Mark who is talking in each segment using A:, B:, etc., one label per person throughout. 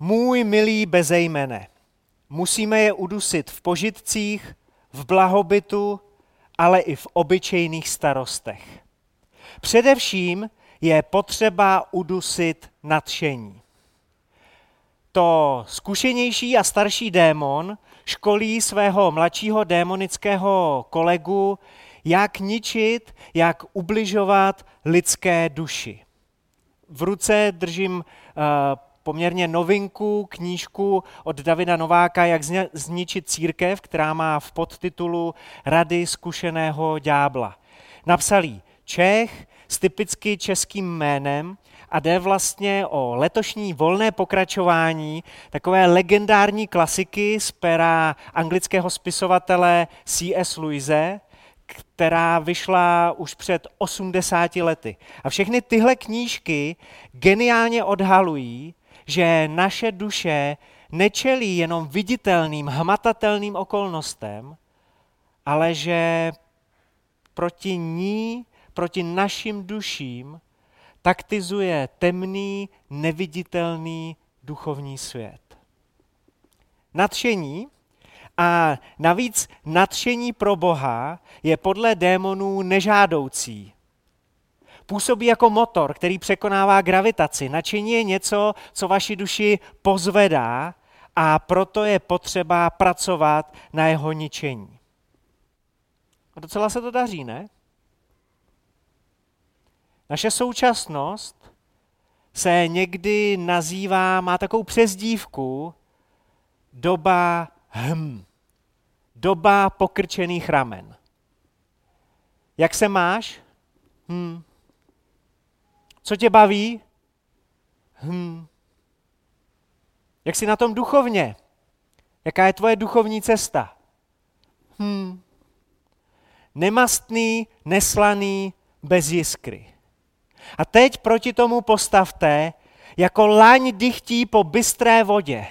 A: Můj milý bezejmene, musíme je udusit v požitcích, v blahobytu, ale i v obyčejných starostech. Především je potřeba udusit nadšení. To zkušenější a starší démon školí svého mladšího démonického kolegu, jak ničit, jak ubližovat lidské duši. V ruce držím uh, poměrně novinku, knížku od Davida Nováka, jak zničit církev, která má v podtitulu Rady zkušeného ďábla. Napsal jí Čech s typicky českým jménem a jde vlastně o letošní volné pokračování takové legendární klasiky z pera anglického spisovatele C.S. Lewise, která vyšla už před 80 lety. A všechny tyhle knížky geniálně odhalují, že naše duše nečelí jenom viditelným, hmatatelným okolnostem, ale že proti ní, proti našim duším taktizuje temný, neviditelný duchovní svět. Nadšení a navíc nadšení pro Boha je podle démonů nežádoucí. Působí jako motor, který překonává gravitaci. Nadšení je něco, co vaši duši pozvedá a proto je potřeba pracovat na jeho ničení. A docela se to daří, ne? Naše současnost se někdy nazývá, má takovou přezdívku, doba hm, doba pokrčených ramen. Jak se máš? Hm. Co tě baví? Hm. Jak jsi na tom duchovně? Jaká je tvoje duchovní cesta? Hm. Nemastný, neslaný, bez jiskry. A teď proti tomu postavte, jako laň dychtí po bystré vodě.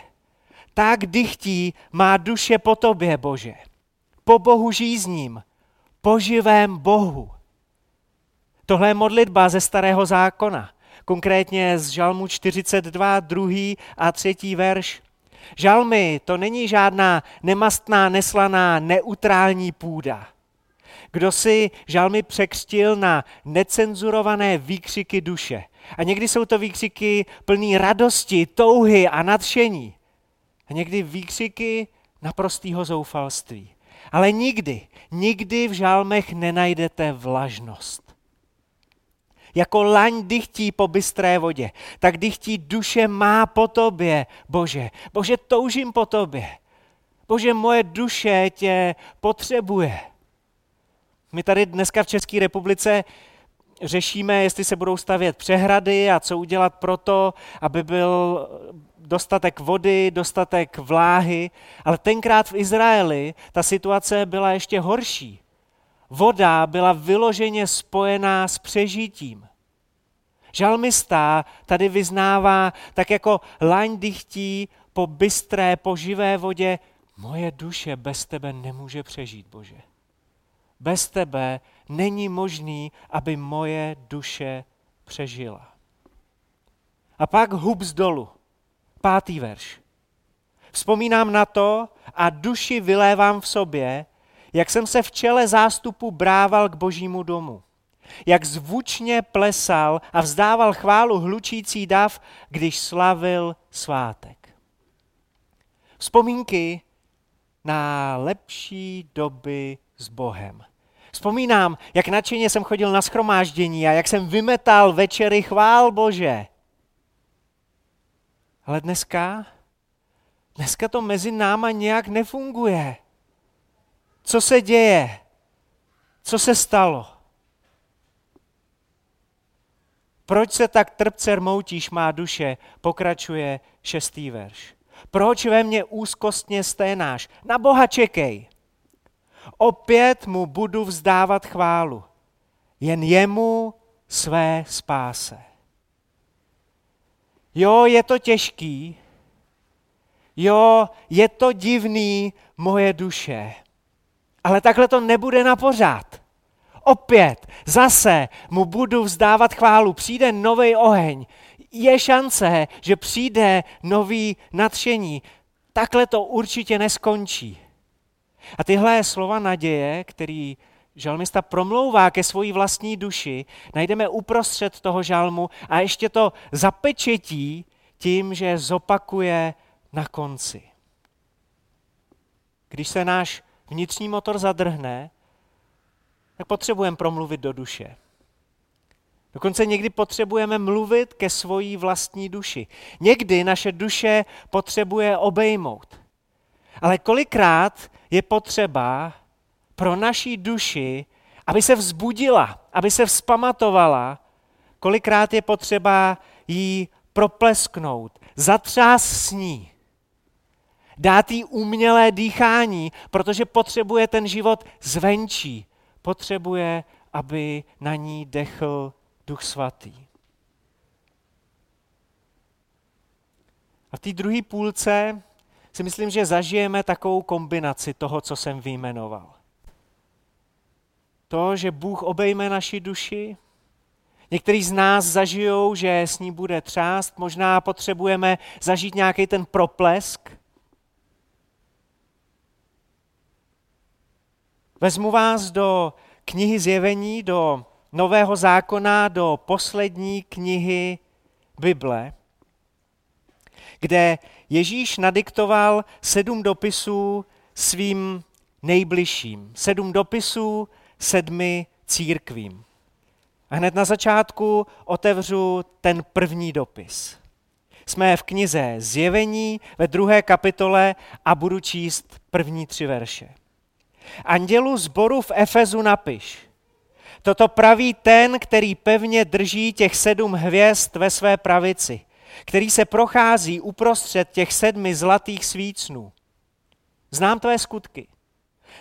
A: Tak dychtí má duše po tobě, Bože. Po Bohu žízním, po živém Bohu. Tohle je modlitba ze starého zákona, konkrétně z Žalmu 42, druhý a třetí verš. Žalmy to není žádná nemastná, neslaná, neutrální půda. Kdo si žalmy překřtil na necenzurované výkřiky duše. A někdy jsou to výkřiky plný radosti, touhy a nadšení. A někdy výkřiky naprostého zoufalství. Ale nikdy, nikdy v žálmech nenajdete vlažnost. Jako laň dychtí po bystré vodě, tak dychtí duše má po tobě, Bože. Bože, toužím po tobě. Bože, moje duše tě potřebuje. My tady dneska v České republice řešíme, jestli se budou stavět přehrady a co udělat pro to, aby byl dostatek vody, dostatek vláhy, ale tenkrát v Izraeli ta situace byla ještě horší. Voda byla vyloženě spojená s přežitím. Žalmista tady vyznává, tak jako laň dychtí po bystré, po živé vodě, moje duše bez tebe nemůže přežít, Bože. Bez tebe není možný, aby moje duše přežila. A pak hub z dolu. Pátý verš. Vzpomínám na to a duši vylévám v sobě, jak jsem se v čele zástupu brával k božímu domu. Jak zvučně plesal a vzdával chválu hlučící dav, když slavil svátek. Vzpomínky na lepší doby s Bohem. Vzpomínám, jak nadšeně jsem chodil na schromáždění a jak jsem vymetal večery chvál Bože. Ale dneska, dneska to mezi náma nějak nefunguje. Co se děje? Co se stalo? Proč se tak trpce rmoutíš má duše? Pokračuje šestý verš. Proč ve mně úzkostně sténáš? Na Boha čekej. Opět mu budu vzdávat chválu. Jen jemu své spáse. Jo, je to těžký. Jo, je to divný, moje duše. Ale takhle to nebude na pořád. Opět, zase mu budu vzdávat chválu. Přijde nový oheň. Je šance, že přijde nový nadšení. Takhle to určitě neskončí. A tyhle slova naděje, který žalmista promlouvá ke svojí vlastní duši, najdeme uprostřed toho žalmu a ještě to zapečetí tím, že zopakuje na konci. Když se náš vnitřní motor zadrhne, tak potřebujeme promluvit do duše. Dokonce někdy potřebujeme mluvit ke svojí vlastní duši. Někdy naše duše potřebuje obejmout. Ale kolikrát je potřeba pro naší duši, aby se vzbudila, aby se vzpamatovala, kolikrát je potřeba jí proplesknout, zatřás s ní, dát jí umělé dýchání, protože potřebuje ten život zvenčí, potřebuje, aby na ní dechl Duch Svatý. A v té druhé půlce si myslím, že zažijeme takovou kombinaci toho, co jsem vyjmenoval. To, že Bůh obejme naši duši, Někteří z nás zažijou, že s ní bude třást, možná potřebujeme zažít nějaký ten proplesk. Vezmu vás do knihy Zjevení, do Nového zákona, do poslední knihy Bible, kde Ježíš nadiktoval sedm dopisů svým nejbližším. Sedm dopisů sedmi církvím. A hned na začátku otevřu ten první dopis. Jsme v knize Zjevení ve druhé kapitole a budu číst první tři verše. Andělu zboru v Efezu napiš. Toto praví ten, který pevně drží těch sedm hvězd ve své pravici, který se prochází uprostřed těch sedmi zlatých svícnů. Znám tvé skutky.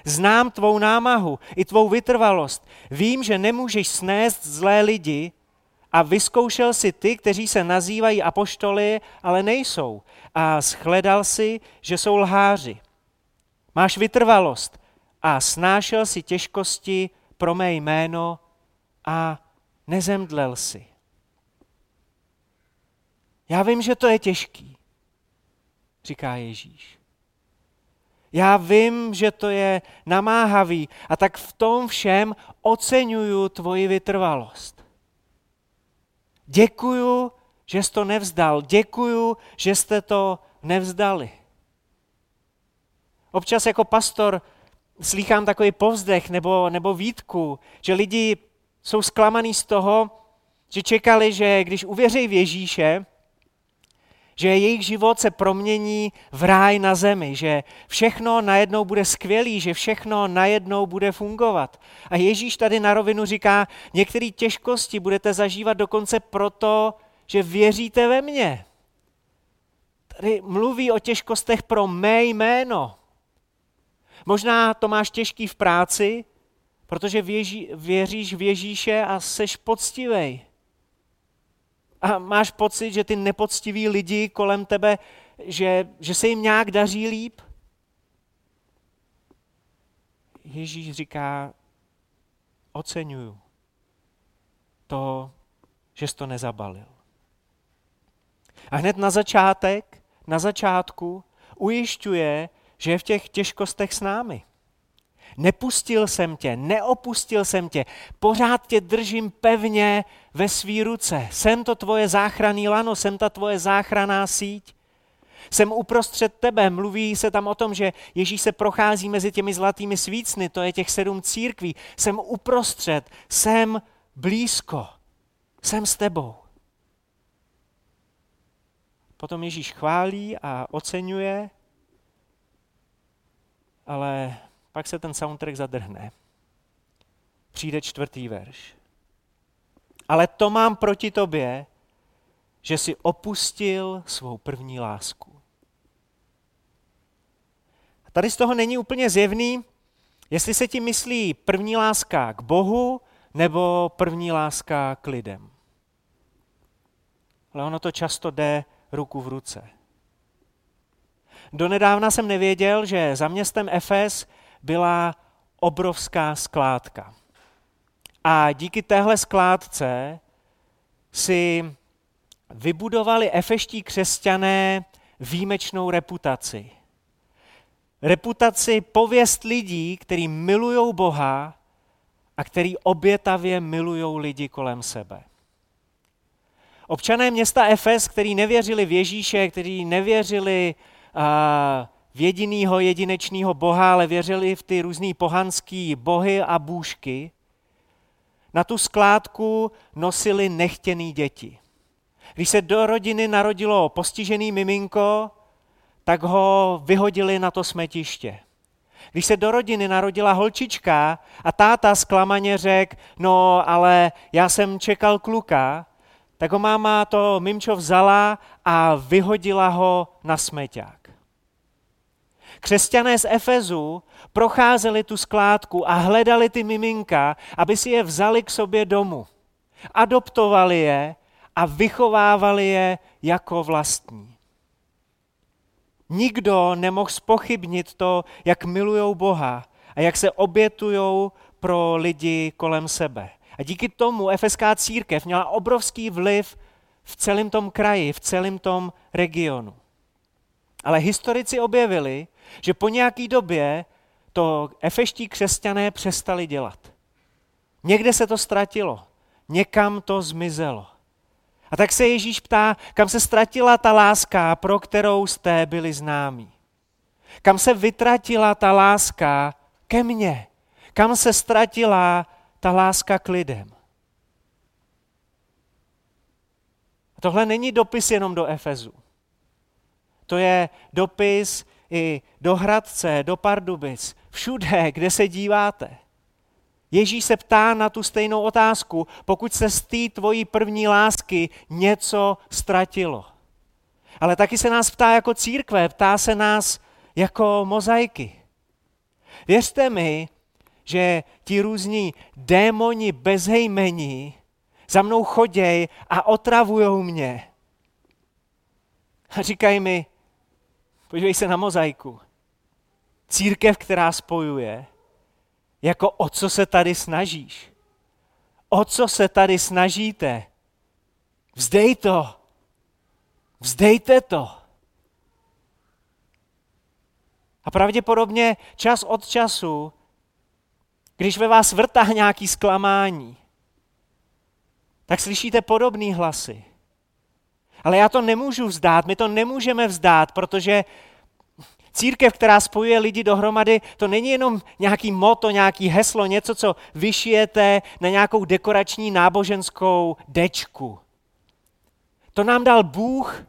A: Znám tvou námahu i tvou vytrvalost. Vím, že nemůžeš snést zlé lidi a vyzkoušel si ty, kteří se nazývají apoštoly, ale nejsou. A shledal si, že jsou lháři. Máš vytrvalost a snášel si těžkosti pro mé jméno a nezemdlel si. Já vím, že to je těžký, říká Ježíš. Já vím, že to je namáhavý a tak v tom všem oceňuju tvoji vytrvalost. Děkuju, že jsi to nevzdal. Děkuju, že jste to nevzdali. Občas jako pastor slýchám takový povzdech nebo, nebo výtku, že lidi jsou zklamaný z toho, že čekali, že když uvěří v Ježíše, že jejich život se promění v ráj na zemi, že všechno najednou bude skvělý, že všechno najednou bude fungovat. A Ježíš tady na rovinu říká, některé těžkosti budete zažívat dokonce proto, že věříte ve mně. Tady mluví o těžkostech pro mé jméno. Možná to máš těžký v práci, protože věří, věříš v Ježíše a seš poctivej. A máš pocit, že ty nepoctiví lidi kolem tebe, že, že se jim nějak daří líp? Ježíš říká, oceňuju to, že jsi to nezabalil. A hned na začátek, na začátku ujišťuje, že je v těch těžkostech s námi. Nepustil jsem tě, neopustil jsem tě, pořád tě držím pevně ve svý ruce. Jsem to tvoje záchranný lano, jsem ta tvoje záchraná síť. Jsem uprostřed tebe, mluví se tam o tom, že Ježíš se prochází mezi těmi zlatými svícny, to je těch sedm církví. Jsem uprostřed, jsem blízko, jsem s tebou. Potom Ježíš chválí a oceňuje, ale pak se ten soundtrack zadrhne. Přijde čtvrtý verš. Ale to mám proti tobě, že si opustil svou první lásku. A tady z toho není úplně zjevný, jestli se ti myslí první láska k Bohu nebo první láska k lidem. Ale ono to často jde ruku v ruce. Donedávna jsem nevěděl, že za městem Efes byla obrovská skládka. A díky téhle skládce si vybudovali efeští křesťané výjimečnou reputaci. Reputaci pověst lidí, kteří milují Boha a který obětavě milují lidi kolem sebe. Občané města Efes, kteří nevěřili v Ježíše, kteří nevěřili v jedinýho jedinečného boha, ale věřili v ty různý pohanský bohy a bůžky, na tu skládku nosili nechtěný děti. Když se do rodiny narodilo postižený miminko, tak ho vyhodili na to smetiště. Když se do rodiny narodila holčička a táta zklamaně řekl, no ale já jsem čekal kluka, tak ho máma to mimčo vzala a vyhodila ho na smeťák. Křesťané z Efezu procházeli tu skládku a hledali ty miminka, aby si je vzali k sobě domů. Adoptovali je a vychovávali je jako vlastní. Nikdo nemohl spochybnit to, jak milují Boha a jak se obětují pro lidi kolem sebe. A díky tomu efeská církev měla obrovský vliv v celém tom kraji, v celém tom regionu. Ale historici objevili, že po nějaké době to efeští křesťané přestali dělat. Někde se to ztratilo, někam to zmizelo. A tak se Ježíš ptá, kam se ztratila ta láska, pro kterou jste byli známí. Kam se vytratila ta láska ke mně. Kam se ztratila ta láska k lidem. A tohle není dopis jenom do Efezu. To je dopis i do Hradce, do Pardubic, všude, kde se díváte. Ježíš se ptá na tu stejnou otázku, pokud se z té tvojí první lásky něco ztratilo. Ale taky se nás ptá jako církve, ptá se nás jako mozaiky. Věřte mi, že ti různí démoni bezhejmení za mnou choděj a otravujou mě. A říkají mi, podívej se na mozaiku. Církev, která spojuje, jako o co se tady snažíš? O co se tady snažíte? Vzdej to. Vzdejte to. A pravděpodobně čas od času, když ve vás vrtá nějaký zklamání, tak slyšíte podobné hlasy. Ale já to nemůžu vzdát, my to nemůžeme vzdát, protože Církev, která spojuje lidi dohromady, to není jenom nějaký moto, nějaký heslo, něco, co vyšijete na nějakou dekorační náboženskou dečku. To nám dal Bůh,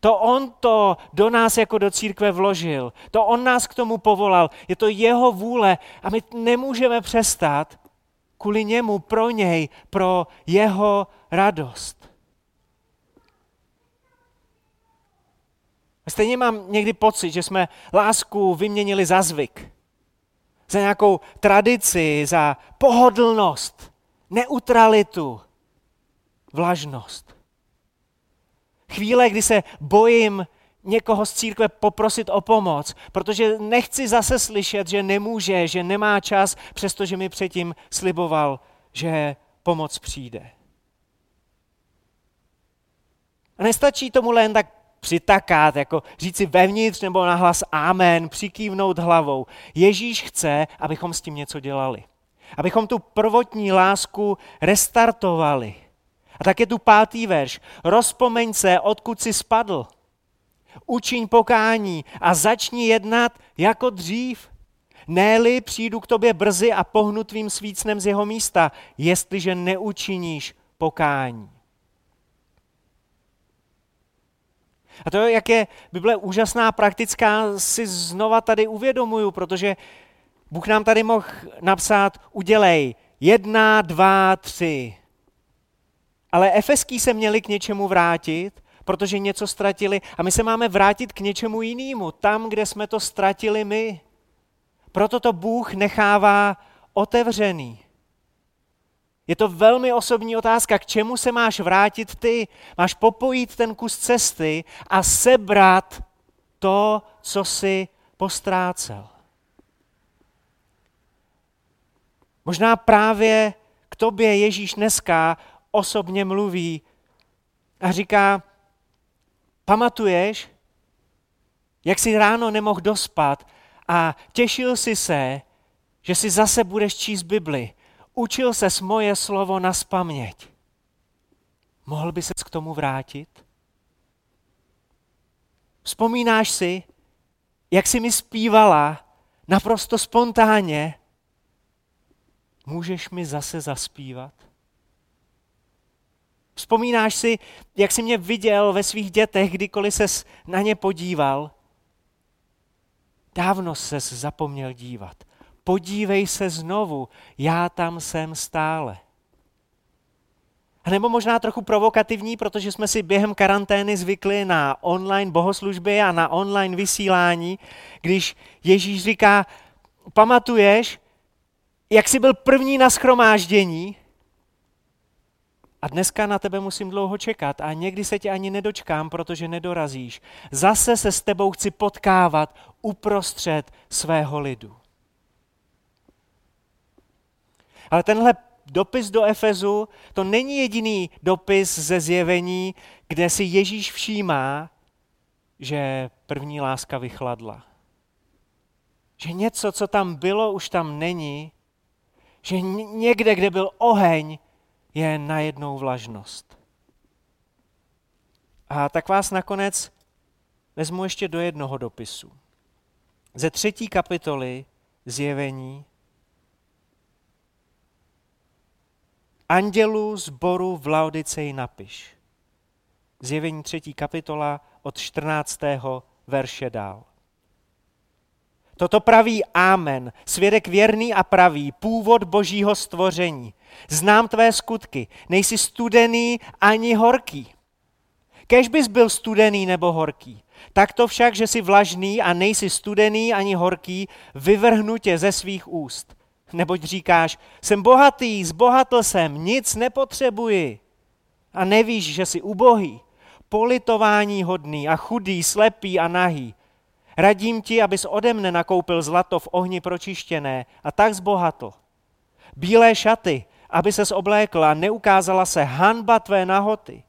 A: to On to do nás jako do církve vložil, to On nás k tomu povolal, je to Jeho vůle a my nemůžeme přestat kvůli němu, pro něj, pro jeho radost. Stejně mám někdy pocit, že jsme lásku vyměnili za zvyk. Za nějakou tradici, za pohodlnost, neutralitu, vlažnost. Chvíle, kdy se bojím někoho z církve poprosit o pomoc, protože nechci zase slyšet, že nemůže, že nemá čas, přestože mi předtím sliboval, že pomoc přijde. A nestačí tomu jen tak přitakat, jako říct si vevnitř nebo nahlas amen, přikývnout hlavou. Ježíš chce, abychom s tím něco dělali. Abychom tu prvotní lásku restartovali. A tak je tu pátý verš. Rozpomeň se, odkud jsi spadl. Učiň pokání a začni jednat jako dřív. Néli přijdu k tobě brzy a pohnu tvým svícnem z jeho místa, jestliže neučiníš pokání. A to, jak je Bible úžasná, praktická, si znova tady uvědomuju, protože Bůh nám tady mohl napsat, udělej jedna, dva, tři. Ale efeský se měli k něčemu vrátit, protože něco ztratili a my se máme vrátit k něčemu jinému, tam, kde jsme to ztratili my. Proto to Bůh nechává otevřený. Je to velmi osobní otázka, k čemu se máš vrátit ty. Máš popojit ten kus cesty a sebrat to, co jsi postrácel. Možná právě k tobě Ježíš dneska osobně mluví A říká, pamatuješ, jak jsi ráno nemohl dospat a těšil si se, že si zase budeš číst Bibli. Učil ses moje slovo na spaměť. Mohl by ses k tomu vrátit? Vzpomínáš si, jak jsi mi zpívala naprosto spontánně? Můžeš mi zase zaspívat? Vzpomínáš si, jak jsi mě viděl ve svých dětech, kdykoliv ses na ně podíval? Dávno ses zapomněl dívat. Podívej se znovu, já tam jsem stále. A nebo možná trochu provokativní, protože jsme si během karantény zvykli na online bohoslužby a na online vysílání, když Ježíš říká, pamatuješ, jak jsi byl první na schromáždění a dneska na tebe musím dlouho čekat a někdy se tě ani nedočkám, protože nedorazíš. Zase se s tebou chci potkávat uprostřed svého lidu. Ale tenhle dopis do Efezu, to není jediný dopis ze zjevení, kde si Ježíš všímá, že první láska vychladla. Že něco, co tam bylo, už tam není. Že někde, kde byl oheň, je najednou vlažnost. A tak vás nakonec vezmu ještě do jednoho dopisu. Ze třetí kapitoly zjevení Andělu zboru v Laodiceji napiš. Zjevení třetí kapitola od 14. verše dál. Toto praví Amen, svědek věrný a pravý, původ božího stvoření. Znám tvé skutky, nejsi studený ani horký. Kež bys byl studený nebo horký. Tak to však, že jsi vlažný a nejsi studený ani horký, vyvrhnu tě ze svých úst. Neboť říkáš, jsem bohatý, zbohatl jsem, nic nepotřebuji. A nevíš, že jsi ubohý, politování hodný a chudý, slepý a nahý. Radím ti, abys ode mne nakoupil zlato v ohni pročištěné a tak zbohatl. Bílé šaty, aby ses oblékla, neukázala se hanba tvé nahoty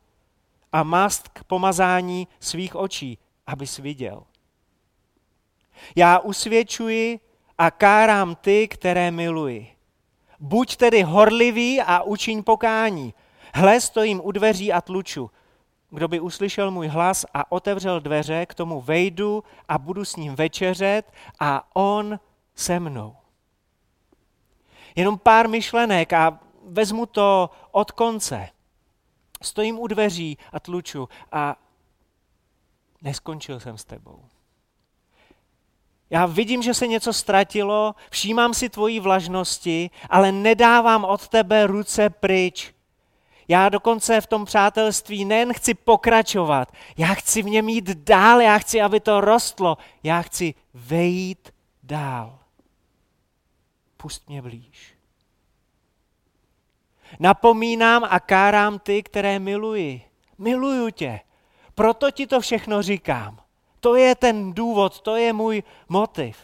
A: a mast k pomazání svých očí, abys viděl. Já usvědčuji a kárám ty, které miluji. Buď tedy horlivý a učiň pokání. Hle, stojím u dveří a tluču. Kdo by uslyšel můj hlas a otevřel dveře, k tomu vejdu a budu s ním večeřet a on se mnou. Jenom pár myšlenek a vezmu to od konce. Stojím u dveří a tluču a neskončil jsem s tebou. Já vidím, že se něco ztratilo, všímám si tvojí vlažnosti, ale nedávám od tebe ruce pryč. Já dokonce v tom přátelství nejen chci pokračovat, já chci v něm jít dál, já chci, aby to rostlo, já chci vejít dál. Pust mě blíž. Napomínám a kárám ty, které miluji. Miluju tě. Proto ti to všechno říkám. To je ten důvod, to je můj motiv.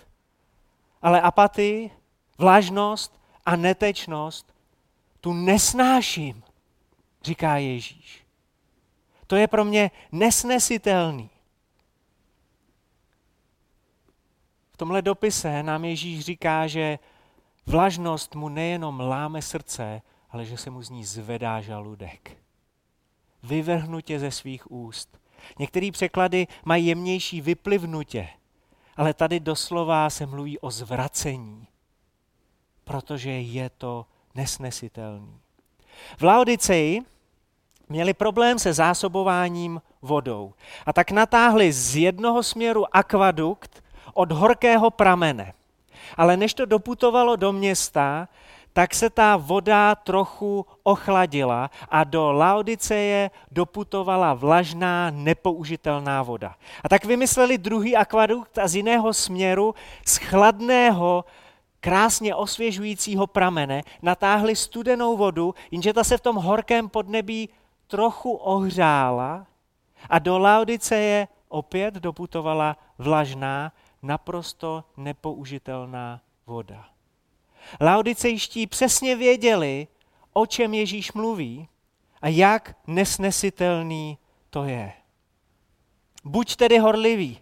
A: Ale apatii, vlažnost a netečnost tu nesnáším, říká Ježíš. To je pro mě nesnesitelný. V tomhle dopise nám Ježíš říká, že vlažnost mu nejenom láme srdce, ale že se mu z ní zvedá žaludek. Vyvrhnutě ze svých úst. Některé překlady mají jemnější vyplivnutě, ale tady doslova se mluví o zvracení, protože je to nesnesitelný. V Laodiceji měli problém se zásobováním vodou a tak natáhli z jednoho směru akvadukt od horkého pramene. Ale než to doputovalo do města, tak se ta voda trochu ochladila a do Laodiceje doputovala vlažná, nepoužitelná voda. A tak vymysleli druhý akvadukt a z jiného směru, z chladného, krásně osvěžujícího pramene, natáhli studenou vodu, jenže ta se v tom horkém podnebí trochu ohřála a do Laodiceje opět doputovala vlažná, naprosto nepoužitelná voda. Laodicejští přesně věděli, o čem Ježíš mluví a jak nesnesitelný to je. Buď tedy horlivý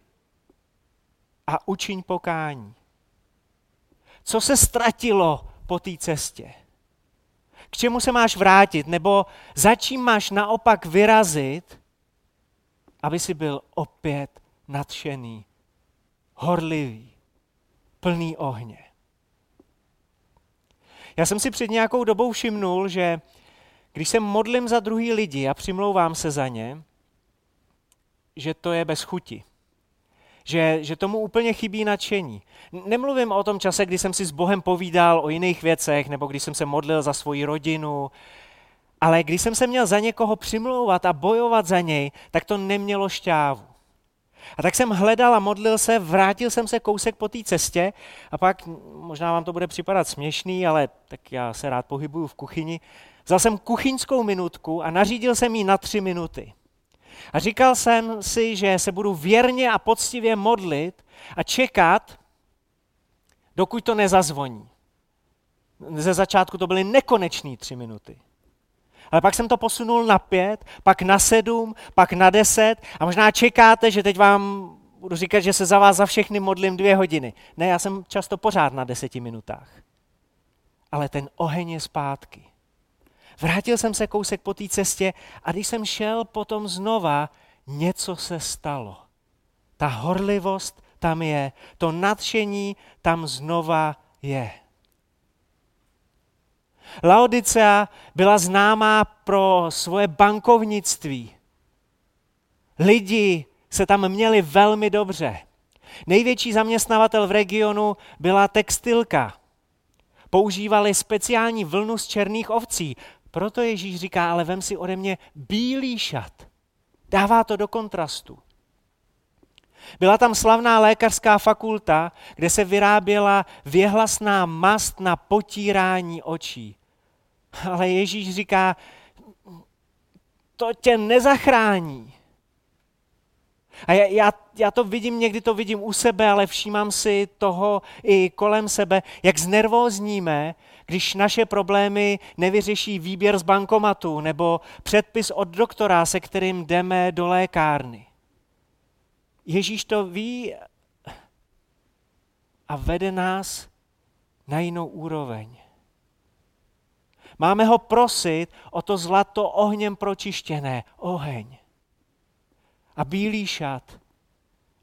A: a učiň pokání. Co se ztratilo po té cestě? K čemu se máš vrátit? Nebo za čím máš naopak vyrazit, aby si byl opět nadšený, horlivý, plný ohně? Já jsem si před nějakou dobou všimnul, že když se modlím za druhý lidi a přimlouvám se za ně, že to je bez chuti. Že, že tomu úplně chybí nadšení. Nemluvím o tom čase, kdy jsem si s Bohem povídal o jiných věcech, nebo když jsem se modlil za svoji rodinu, ale když jsem se měl za někoho přimlouvat a bojovat za něj, tak to nemělo šťávu. A tak jsem hledal a modlil se, vrátil jsem se kousek po té cestě a pak, možná vám to bude připadat směšný, ale tak já se rád pohybuju v kuchyni, vzal jsem kuchyňskou minutku a nařídil jsem ji na tři minuty. A říkal jsem si, že se budu věrně a poctivě modlit a čekat, dokud to nezazvoní. Ze začátku to byly nekonečné tři minuty. Ale pak jsem to posunul na pět, pak na sedm, pak na deset a možná čekáte, že teď vám budu říkat, že se za vás za všechny modlím dvě hodiny. Ne, já jsem často pořád na deseti minutách. Ale ten oheň je zpátky. Vrátil jsem se kousek po té cestě a když jsem šel potom znova, něco se stalo. Ta horlivost tam je, to nadšení tam znova je. Laodicea byla známá pro svoje bankovnictví. Lidi se tam měli velmi dobře. Největší zaměstnavatel v regionu byla textilka. Používali speciální vlnu z černých ovcí. Proto Ježíš říká, ale vem si ode mě bílý šat. Dává to do kontrastu. Byla tam slavná lékařská fakulta, kde se vyráběla věhlasná mast na potírání očí. Ale Ježíš říká, to tě nezachrání. A já, já, já to vidím, někdy to vidím u sebe, ale všímám si toho i kolem sebe, jak znervózníme, když naše problémy nevyřeší výběr z bankomatu nebo předpis od doktora, se kterým jdeme do lékárny. Ježíš to ví a vede nás na jinou úroveň. Máme ho prosit o to zlato ohněm pročištěné, oheň. A bílý šat.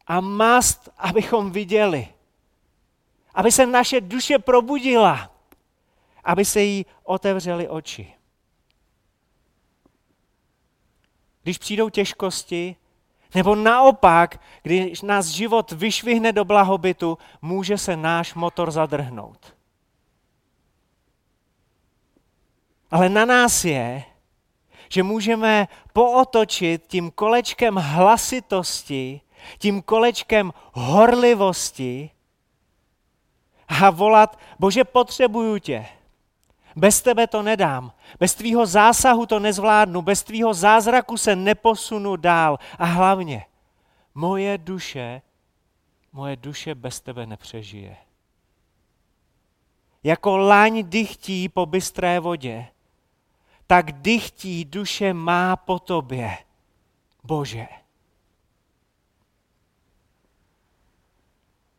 A: A mast, abychom viděli. Aby se naše duše probudila. Aby se jí otevřely oči. Když přijdou těžkosti, nebo naopak, když nás život vyšvihne do blahobytu, může se náš motor zadrhnout. Ale na nás je, že můžeme pootočit tím kolečkem hlasitosti, tím kolečkem horlivosti a volat, bože, potřebuju tě. Bez tebe to nedám. Bez tvýho zásahu to nezvládnu. Bez tvýho zázraku se neposunu dál. A hlavně, moje duše, moje duše bez tebe nepřežije. Jako laň dychtí po bystré vodě, tak dychtí duše má po tobě, Bože.